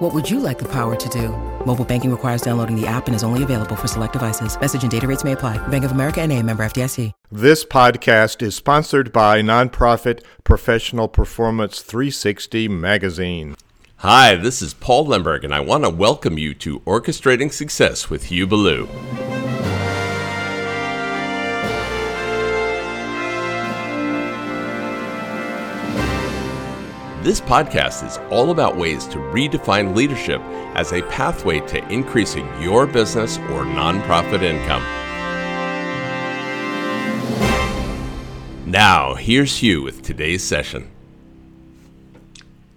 What would you like the power to do? Mobile banking requires downloading the app and is only available for select devices. Message and data rates may apply. Bank of America and a member FDIC. This podcast is sponsored by nonprofit Professional Performance 360 magazine. Hi, this is Paul Lemberg, and I want to welcome you to Orchestrating Success with Hugh Ballou. This podcast is all about ways to redefine leadership as a pathway to increasing your business or nonprofit income. Now, here's Hugh with today's session.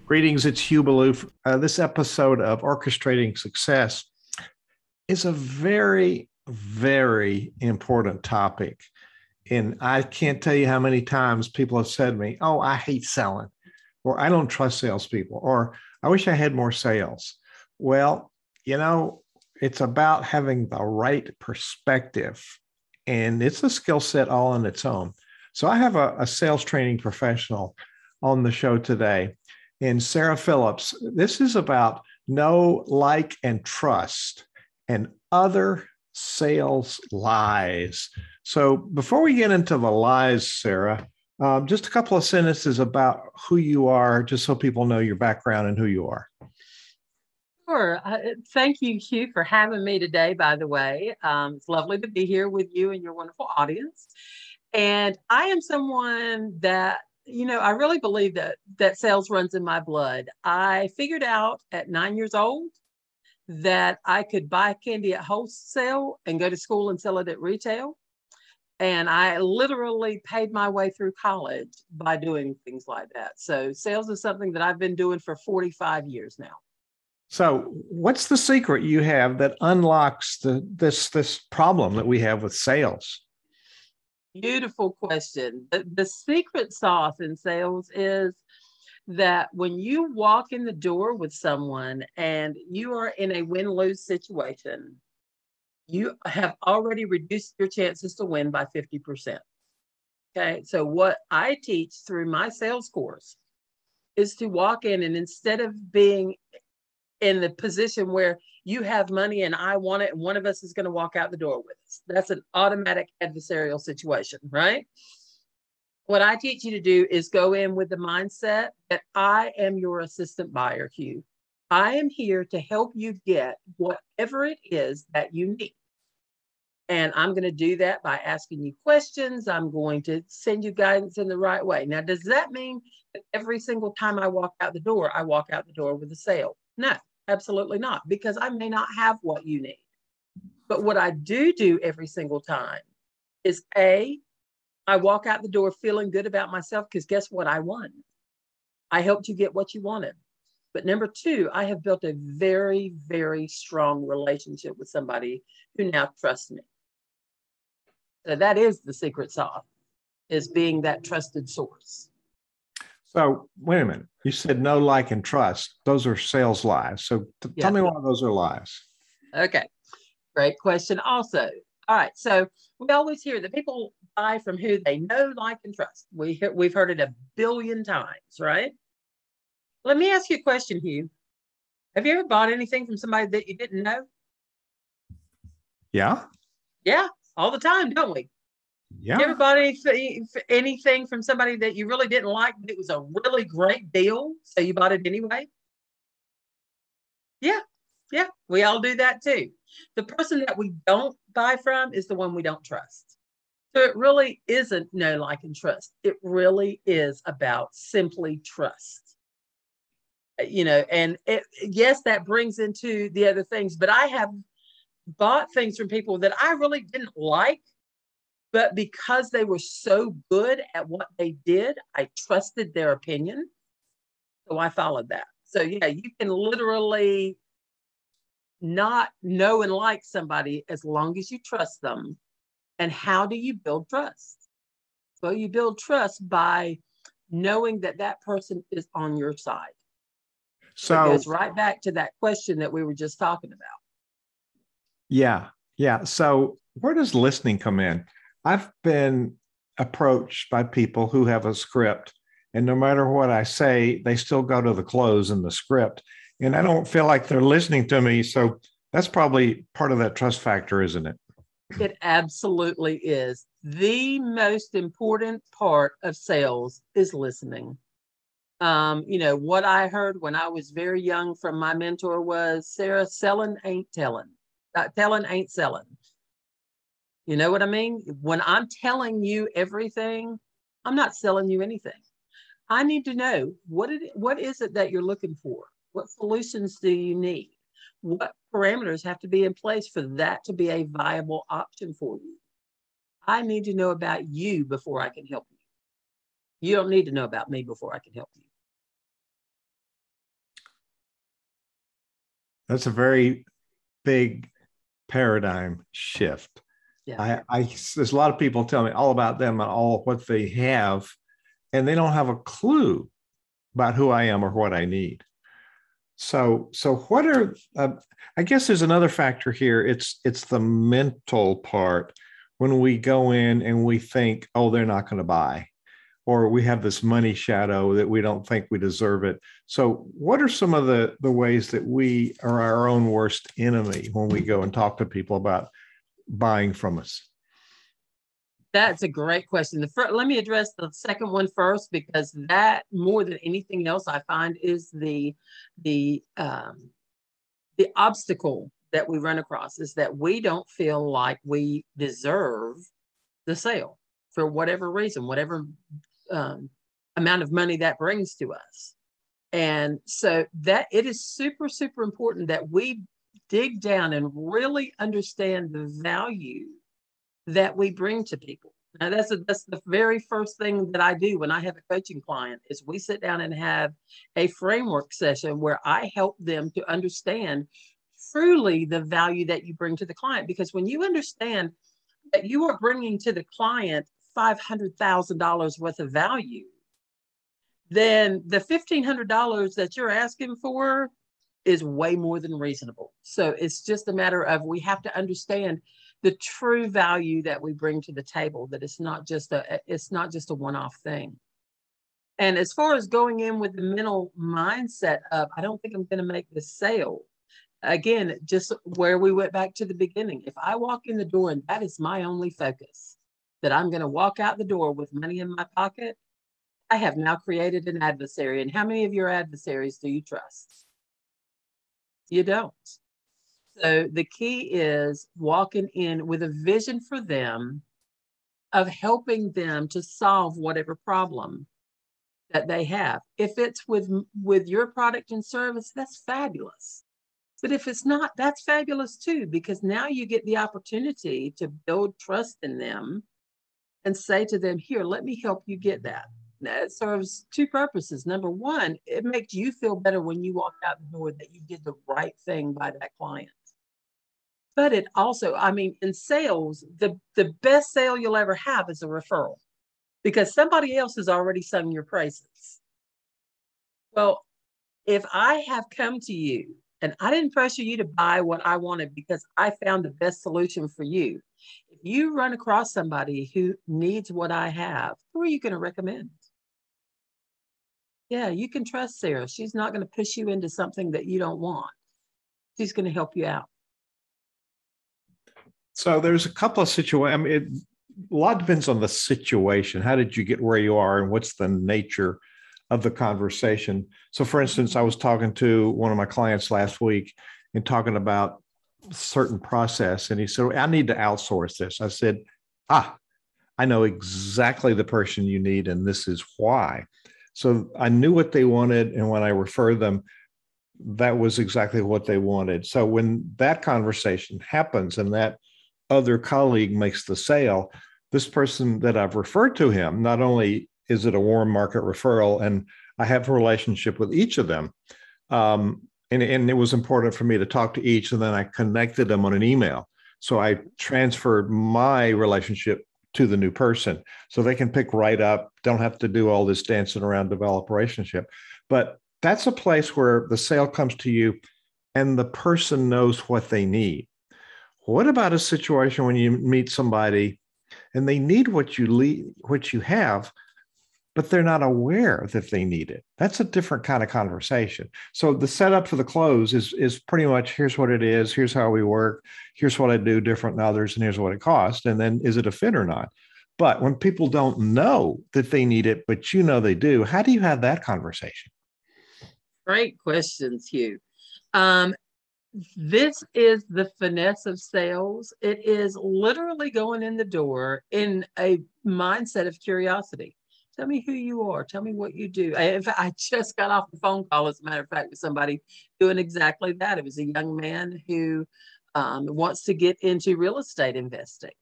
Greetings, it's Hugh Ballou. Uh, this episode of Orchestrating Success is a very, very important topic. And I can't tell you how many times people have said to me, Oh, I hate selling, or I don't trust salespeople, or I wish I had more sales. Well, you know, it's about having the right perspective, and it's a skill set all on its own. So I have a, a sales training professional on the show today and Sarah Phillips. This is about know, like, and trust and other sales lies. So before we get into the lies, Sarah, um, just a couple of sentences about who you are, just so people know your background and who you are. Sure. Uh, thank you, Hugh, for having me today, by the way. Um, it's lovely to be here with you and your wonderful audience. And I am someone that you know, I really believe that that sales runs in my blood. I figured out at nine years old that I could buy candy at wholesale and go to school and sell it at retail. And I literally paid my way through college by doing things like that. So sales is something that I've been doing for 45 years now. So, what's the secret you have that unlocks the this this problem that we have with sales? Beautiful question. The, the secret sauce in sales is that when you walk in the door with someone and you are in a win lose situation, you have already reduced your chances to win by 50%. Okay. So, what I teach through my sales course is to walk in and instead of being in the position where you have money and I want it, and one of us is going to walk out the door with us. That's an automatic adversarial situation, right? What I teach you to do is go in with the mindset that I am your assistant buyer, Hugh. I am here to help you get whatever it is that you need. And I'm going to do that by asking you questions. I'm going to send you guidance in the right way. Now, does that mean that every single time I walk out the door, I walk out the door with a sale? No, Absolutely not, because I may not have what you need. But what I do do every single time is A, I walk out the door feeling good about myself because guess what? I won. I helped you get what you wanted. But number two, I have built a very, very strong relationship with somebody who now trusts me. So that is the secret sauce, is being that trusted source. So wait a minute. You said no, like, and trust. Those are sales lies. So t- yeah. tell me why those are lies. Okay. Great question. Also, all right. So we always hear that people buy from who they know, like, and trust. We we've heard it a billion times, right? Let me ask you a question, Hugh. Have you ever bought anything from somebody that you didn't know? Yeah. Yeah, all the time, don't we? Yeah. You ever bought anything, anything from somebody that you really didn't like, but it was a really great deal, so you bought it anyway? Yeah, yeah, we all do that too. The person that we don't buy from is the one we don't trust. So it really isn't no like and trust. It really is about simply trust. You know, and it, yes, that brings into the other things, but I have bought things from people that I really didn't like but because they were so good at what they did, I trusted their opinion. So I followed that. So, yeah, you can literally not know and like somebody as long as you trust them. And how do you build trust? Well, you build trust by knowing that that person is on your side. So it goes right back to that question that we were just talking about. Yeah. Yeah. So where does listening come in? I've been approached by people who have a script, and no matter what I say, they still go to the close in the script. And I don't feel like they're listening to me. So that's probably part of that trust factor, isn't it? It absolutely is. The most important part of sales is listening. Um, you know, what I heard when I was very young from my mentor was Sarah, selling ain't telling. Uh, telling ain't selling. You know what I mean? When I'm telling you everything, I'm not selling you anything. I need to know what it what is it that you're looking for? What solutions do you need? What parameters have to be in place for that to be a viable option for you? I need to know about you before I can help you. You don't need to know about me before I can help you. That's a very big paradigm shift. Yeah. I, I there's a lot of people tell me all about them and all what they have, and they don't have a clue about who I am or what I need. So, so what are? Uh, I guess there's another factor here. It's it's the mental part when we go in and we think, oh, they're not going to buy, or we have this money shadow that we don't think we deserve it. So, what are some of the the ways that we are our own worst enemy when we go and talk to people about buying from us? That's a great question. The first, let me address the second one first because that more than anything else I find is the the um, the obstacle that we run across is that we don't feel like we deserve the sale for whatever reason, whatever um, amount of money that brings to us. And so that it is super, super important that we dig down and really understand the value that we bring to people. Now that's a, that's the very first thing that I do when I have a coaching client is we sit down and have a framework session where I help them to understand truly the value that you bring to the client because when you understand that you are bringing to the client $500,000 worth of value, then the $1,500 that you're asking for is way more than reasonable. So it's just a matter of we have to understand the true value that we bring to the table that it's not just a it's not just a one-off thing. And as far as going in with the mental mindset of I don't think I'm going to make this sale, again, just where we went back to the beginning. If I walk in the door and that is my only focus, that I'm going to walk out the door with money in my pocket, I have now created an adversary. And how many of your adversaries do you trust? You don't. So the key is walking in with a vision for them of helping them to solve whatever problem that they have. If it's with with your product and service, that's fabulous. But if it's not, that's fabulous too, because now you get the opportunity to build trust in them and say to them, Here, let me help you get that that serves two purposes. Number one, it makes you feel better when you walk out the door that you did the right thing by that client. But it also, I mean, in sales, the, the best sale you'll ever have is a referral because somebody else has already sung your praises. Well, if I have come to you and I didn't pressure you to buy what I wanted because I found the best solution for you, you run across somebody who needs what I have, who are you going to recommend? Yeah, you can trust Sarah. She's not going to push you into something that you don't want. She's going to help you out. So there's a couple of situations. I mean, it, a lot depends on the situation. How did you get where you are, and what's the nature of the conversation? So, for instance, I was talking to one of my clients last week and talking about certain process, and he said, "I need to outsource this." I said, "Ah, I know exactly the person you need, and this is why." So I knew what they wanted. And when I referred them, that was exactly what they wanted. So when that conversation happens and that other colleague makes the sale, this person that I've referred to him, not only is it a warm market referral, and I have a relationship with each of them. Um, and, and it was important for me to talk to each, and then I connected them on an email. So I transferred my relationship to the new person. So they can pick right up don't have to do all this dancing around develop relationship. But that's a place where the sale comes to you and the person knows what they need. What about a situation when you meet somebody and they need what you lead, what you have but they're not aware that they need it. That's a different kind of conversation. So the setup for the close is is pretty much here's what it is, here's how we work, here's what I do different than others, and here's what it costs, and then is it a fit or not? But when people don't know that they need it, but you know they do, how do you have that conversation? Great questions, Hugh. Um, this is the finesse of sales. It is literally going in the door in a mindset of curiosity Tell me who you are. Tell me what you do. I, I just got off the phone call, as a matter of fact, with somebody doing exactly that. It was a young man who um, wants to get into real estate investing.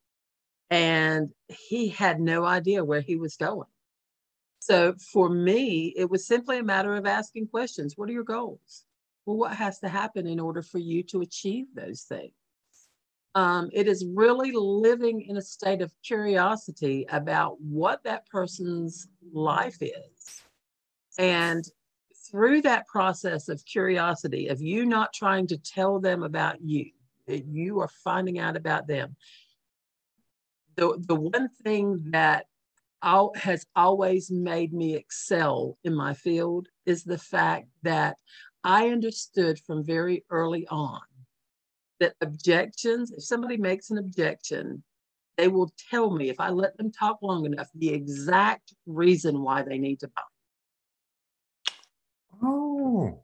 And he had no idea where he was going. So for me, it was simply a matter of asking questions. What are your goals? Well, what has to happen in order for you to achieve those things? Um, it is really living in a state of curiosity about what that person's life is. And through that process of curiosity, of you not trying to tell them about you, that you are finding out about them. The, the one thing that all, has always made me excel in my field is the fact that I understood from very early on that objections, if somebody makes an objection, they will tell me if I let them talk long enough the exact reason why they need to buy. Oh,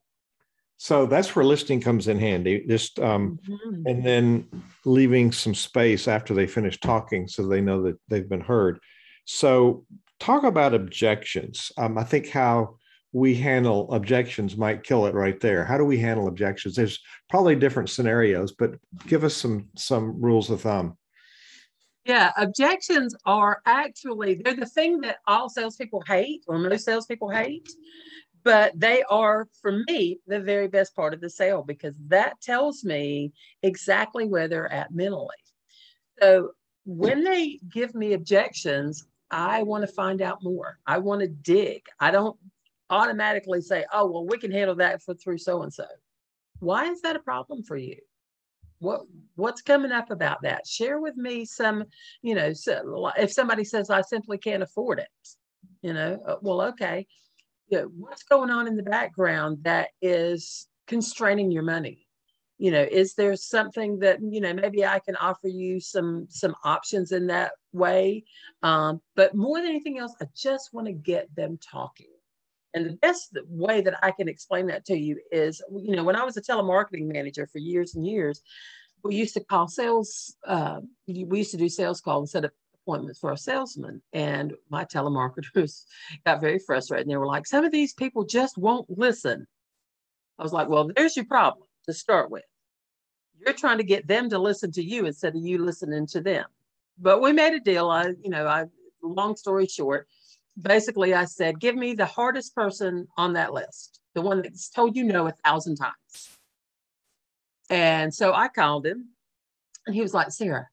so that's where listing comes in handy. Just um, mm-hmm. and then leaving some space after they finish talking so they know that they've been heard. So talk about objections. Um, I think how we handle objections might kill it right there. How do we handle objections? There's probably different scenarios, but give us some some rules of thumb. Yeah, objections are actually they're the thing that all salespeople hate, or most salespeople hate, but they are for me the very best part of the sale because that tells me exactly where they're at mentally. So when they give me objections, I want to find out more. I want to dig. I don't automatically say, oh, well, we can handle that for through so and so. Why is that a problem for you? What what's coming up about that? Share with me some, you know, so if somebody says I simply can't afford it, you know, uh, well, okay, you know, what's going on in the background that is constraining your money? You know, is there something that you know maybe I can offer you some some options in that way? Um, but more than anything else, I just want to get them talking and the best way that I can explain that to you is, you know, when I was a telemarketing manager for years and years, we used to call sales, uh, we used to do sales calls set up appointments for a salesman. And my telemarketers got very frustrated. And they were like, some of these people just won't listen. I was like, well, there's your problem to start with. You're trying to get them to listen to you instead of you listening to them. But we made a deal. I, you know, I, long story short, basically I said, give me the hardest person on that list, the one that's told you no a thousand times. And so I called him and he was like, Sarah,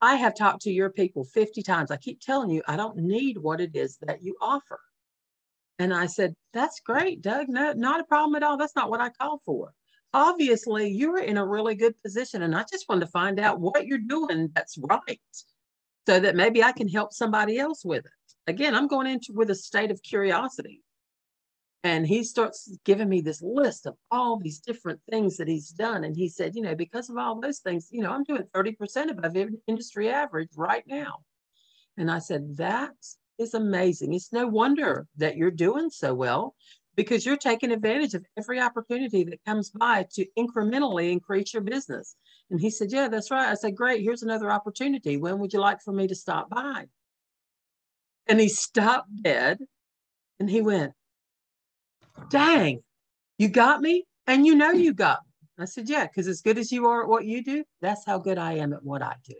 I have talked to your people 50 times. I keep telling you, I don't need what it is that you offer. And I said, That's great, Doug. No, not a problem at all. That's not what I called for. Obviously, you're in a really good position. And I just wanted to find out what you're doing that's right so that maybe I can help somebody else with it again, I'm going into with a state of curiosity. And he starts giving me this list of all these different things that he's done. And he said, you know, because of all those things, you know, I'm doing 30% above industry average right now. And I said, that is amazing. It's no wonder that you're doing so well because you're taking advantage of every opportunity that comes by to incrementally increase your business. And he said, Yeah, that's right. I said, Great. Here's another opportunity. When would you like for me to stop by? And he stopped dead and he went, Dang, you got me? And you know you got me. I said, Yeah, because as good as you are at what you do, that's how good I am at what I do.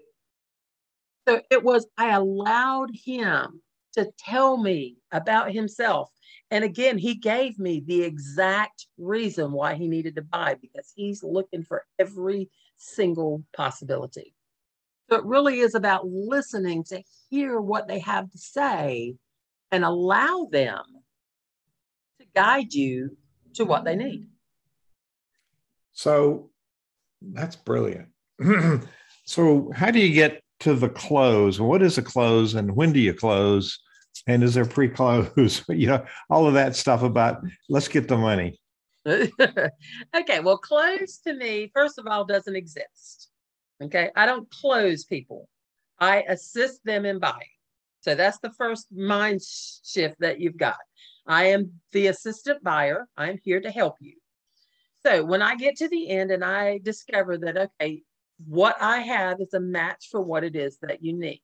So it was, I allowed him to tell me about himself. And again, he gave me the exact reason why he needed to buy because he's looking for every single possibility. So it really is about listening to hear what they have to say and allow them to guide you to what they need. So that's brilliant. so, how do you get to the close? What is a close and when do you close? And is there pre close? you know, all of that stuff about let's get the money. okay, well, close to me, first of all, doesn't exist. Okay, I don't close people, I assist them in buying. So that's the first mind shift that you've got. I am the assistant buyer, I'm here to help you. So when I get to the end and I discover that, okay, what I have is a match for what it is that you need.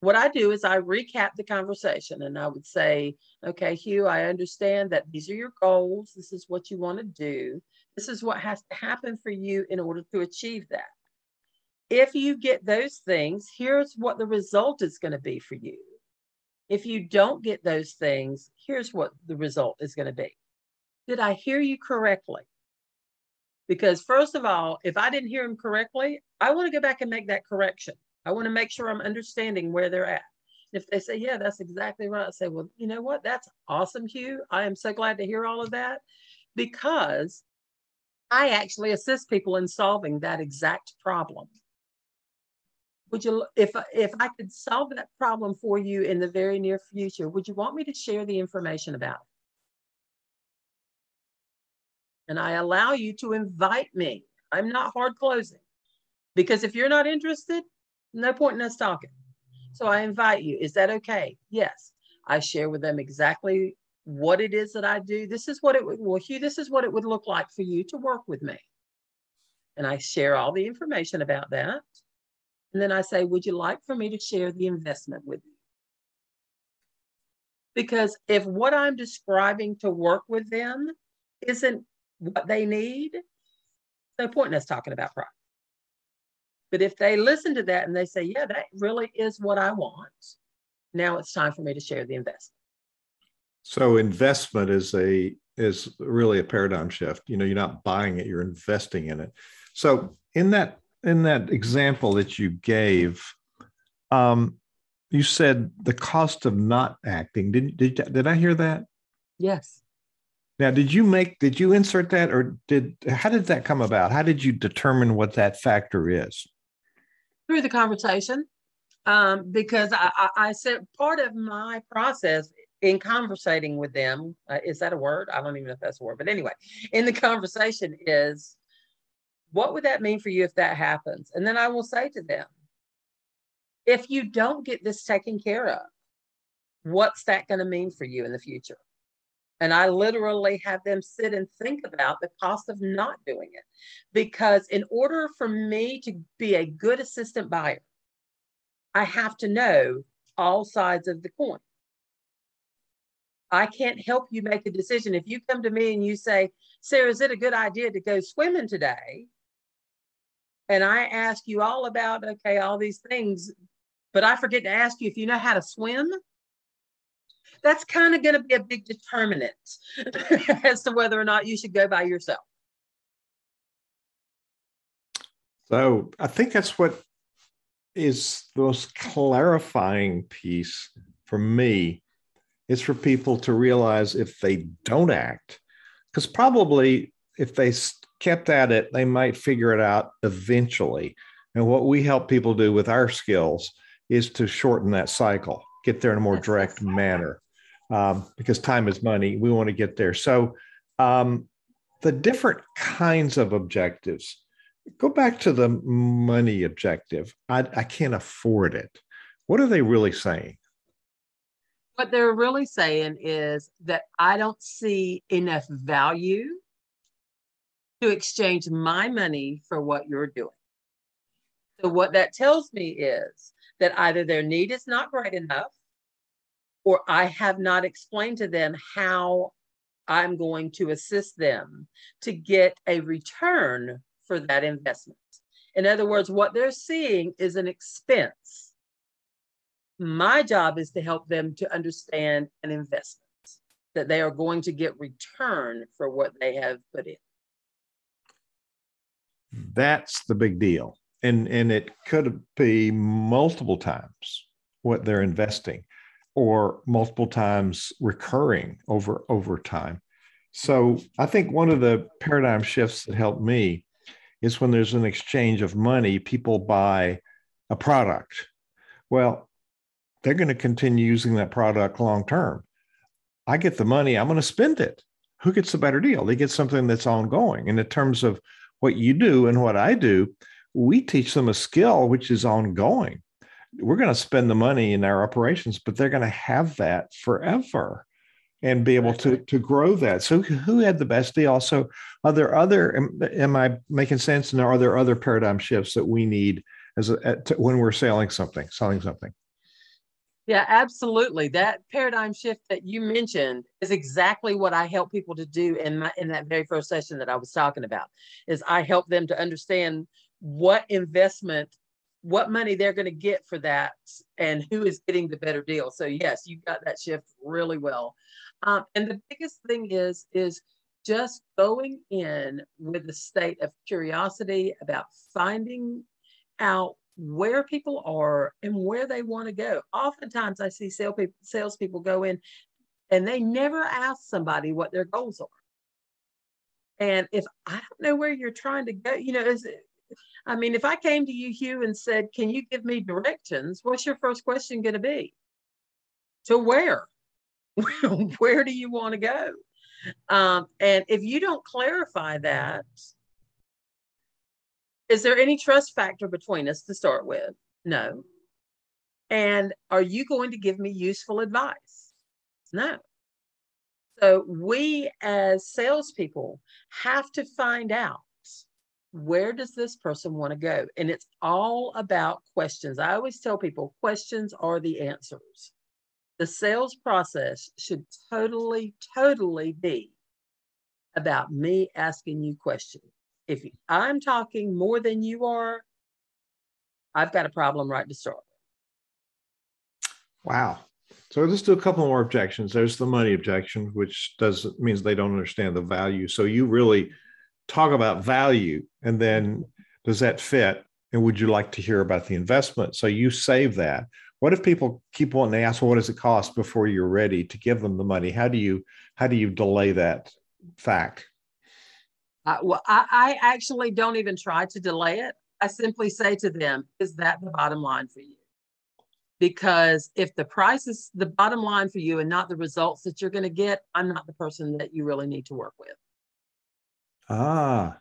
What I do is I recap the conversation and I would say, okay, Hugh, I understand that these are your goals. This is what you want to do. This is what has to happen for you in order to achieve that. If you get those things, here's what the result is going to be for you. If you don't get those things, here's what the result is going to be. Did I hear you correctly? Because, first of all, if I didn't hear him correctly, I want to go back and make that correction. I want to make sure I'm understanding where they're at. If they say, yeah, that's exactly right, I say, well, you know what? That's awesome, Hugh. I am so glad to hear all of that because I actually assist people in solving that exact problem. Would you, if if I could solve that problem for you in the very near future, would you want me to share the information about it? And I allow you to invite me. I'm not hard closing because if you're not interested, no point in us talking. So I invite you. Is that okay? Yes. I share with them exactly what it is that I do. This is what it would, well, Hugh, this is what it would look like for you to work with me. And I share all the information about that. And then I say, would you like for me to share the investment with you? Because if what I'm describing to work with them isn't what they need, no point in us talking about price. But if they listen to that and they say, yeah, that really is what I want, now it's time for me to share the investment. So investment is a is really a paradigm shift. You know, you're not buying it, you're investing in it. So in that in that example that you gave, um, you said the cost of not acting. Did did did I hear that? Yes. Now, did you make did you insert that, or did how did that come about? How did you determine what that factor is? through the conversation um, because I, I, I, said part of my process in conversating with them uh, is that a word? I don't even know if that's a word, but anyway, in the conversation is what would that mean for you if that happens? And then I will say to them, if you don't get this taken care of, what's that going to mean for you in the future? And I literally have them sit and think about the cost of not doing it. Because in order for me to be a good assistant buyer, I have to know all sides of the coin. I can't help you make a decision. If you come to me and you say, Sarah, is it a good idea to go swimming today? And I ask you all about, okay, all these things, but I forget to ask you if you know how to swim that's kind of going to be a big determinant as to whether or not you should go by yourself. So I think that's what is the most clarifying piece for me is for people to realize if they don't act, because probably if they kept at it, they might figure it out eventually. And what we help people do with our skills is to shorten that cycle, get there in a more direct manner um, because time is money. We want to get there. So, um, the different kinds of objectives. Go back to the money objective. I, I can't afford it. What are they really saying? What they're really saying is that I don't see enough value to exchange my money for what you're doing. So, what that tells me is that either their need is not great enough or I have not explained to them how I'm going to assist them to get a return for that investment. In other words, what they're seeing is an expense. My job is to help them to understand an investment that they are going to get return for what they have put in. That's the big deal. and and it could be multiple times what they're investing or multiple times recurring over over time. So i think one of the paradigm shifts that helped me is when there's an exchange of money people buy a product. Well they're going to continue using that product long term. I get the money i'm going to spend it. Who gets the better deal? They get something that's ongoing. And in terms of what you do and what i do we teach them a skill which is ongoing. We're going to spend the money in our operations, but they're going to have that forever and be able to to grow that. So who had the best deal? So are there other am, am I making sense? And are there other paradigm shifts that we need as a, to, when we're selling something, selling something? Yeah, absolutely. That paradigm shift that you mentioned is exactly what I help people to do in my in that very first session that I was talking about. Is I help them to understand what investment what money they're going to get for that and who is getting the better deal so yes you got that shift really well um, and the biggest thing is is just going in with a state of curiosity about finding out where people are and where they want to go oftentimes i see sales people, salespeople go in and they never ask somebody what their goals are and if I don't know where you're trying to go, you know, is it, I mean, if I came to you, Hugh, and said, Can you give me directions? What's your first question going to be? To where? where do you want to go? Um, and if you don't clarify that, is there any trust factor between us to start with? No. And are you going to give me useful advice? No. So we as salespeople have to find out where does this person want to go? And it's all about questions. I always tell people questions are the answers. The sales process should totally, totally be about me asking you questions. If I'm talking more than you are, I've got a problem right to start. Wow. So let's do a couple more objections. There's the money objection, which does means they don't understand the value. So you really talk about value and then does that fit and would you like to hear about the investment so you save that what if people keep wanting to ask well, what does it cost before you're ready to give them the money how do you how do you delay that fact well I, I actually don't even try to delay it i simply say to them is that the bottom line for you because if the price is the bottom line for you and not the results that you're going to get i'm not the person that you really need to work with Ah,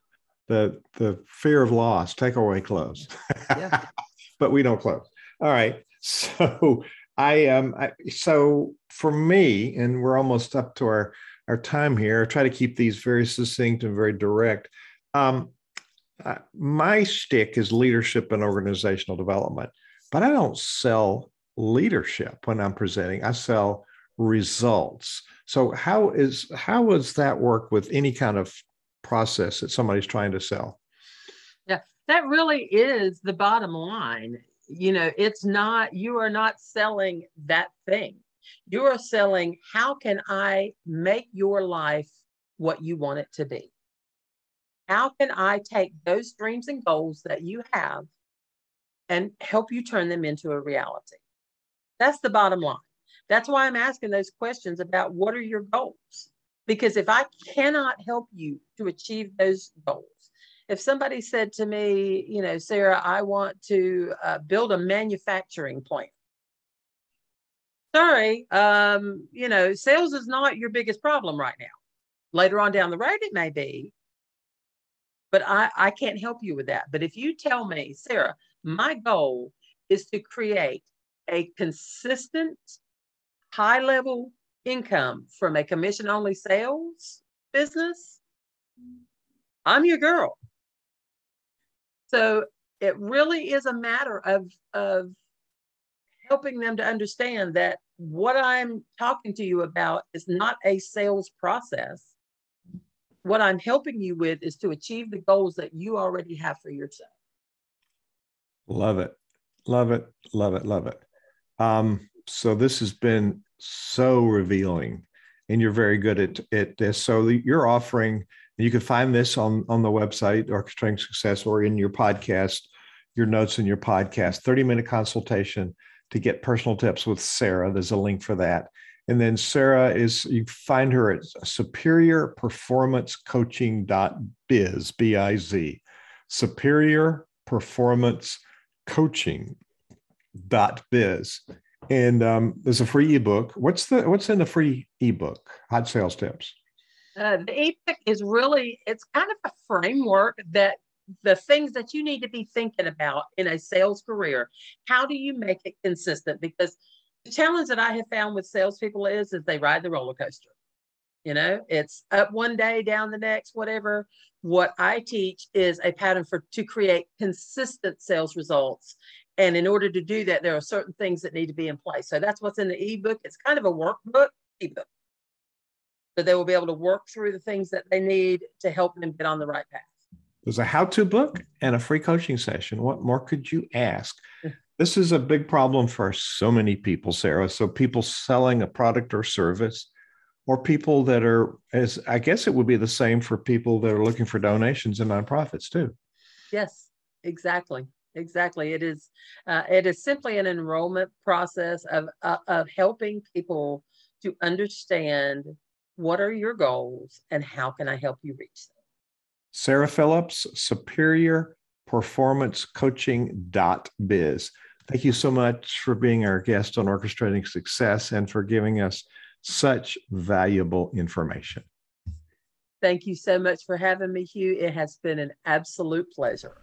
the the fear of loss. Take away close. Yeah. but we don't close. All right. So I um I, so for me, and we're almost up to our our time here. I try to keep these very succinct and very direct. Um, uh, my stick is leadership and organizational development, but I don't sell leadership when I'm presenting. I sell results. So how is how does that work with any kind of process that somebody's trying to sell. Yeah, that really is the bottom line. You know, it's not, you are not selling that thing. You are selling, how can I make your life what you want it to be? How can I take those dreams and goals that you have and help you turn them into a reality? That's the bottom line. That's why I'm asking those questions about what are your goals? Because if I cannot help you to achieve those goals, if somebody said to me, you know, Sarah, I want to uh, build a manufacturing plant. Sorry, um, you know, sales is not your biggest problem right now. Later on down the road, it may be, but I, I can't help you with that. But if you tell me, Sarah, my goal is to create a consistent, high level income from a commission only sales business, I'm your girl. So it really is a matter of, of helping them to understand that what I'm talking to you about is not a sales process. What I'm helping you with is to achieve the goals that you already have for yourself. Love it. Love it. Love it. Love it. Um, so this has been so revealing and you're very good at, at this so you're offering you can find this on on the website orchestrating success or in your podcast your notes in your podcast, 30 minute consultation to get personal tips with Sarah. There's a link for that. And then Sarah is, you find her at superiorperformancecoaching.biz, B I Z, superior performance coaching.biz. And um, there's a free ebook. What's the what's in the free ebook? Hot sales tips. Uh, the ebook is really it's kind of a framework that the things that you need to be thinking about in a sales career. How do you make it consistent? Because the challenge that I have found with salespeople is is they ride the roller coaster. You know, it's up one day, down the next, whatever. What I teach is a pattern for to create consistent sales results. And in order to do that, there are certain things that need to be in place. So that's what's in the ebook. It's kind of a workbook ebook. So they will be able to work through the things that they need to help them get on the right path. There's a how to book and a free coaching session. What more could you ask? This is a big problem for so many people, Sarah. So, people selling a product or service, or people that are, as I guess it would be the same for people that are looking for donations and nonprofits too. Yes, exactly. Exactly. It is. Uh, it is simply an enrollment process of uh, of helping people to understand what are your goals and how can I help you reach them. Sarah Phillips, Superior Performance Coaching.biz. Thank you so much for being our guest on Orchestrating Success and for giving us such valuable information. Thank you so much for having me, Hugh. It has been an absolute pleasure.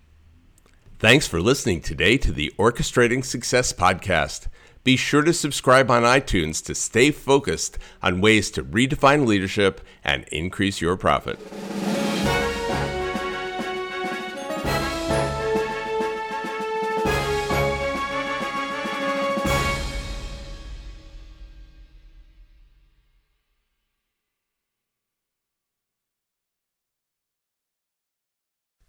Thanks for listening today to the Orchestrating Success podcast. Be sure to subscribe on iTunes to stay focused on ways to redefine leadership and increase your profit.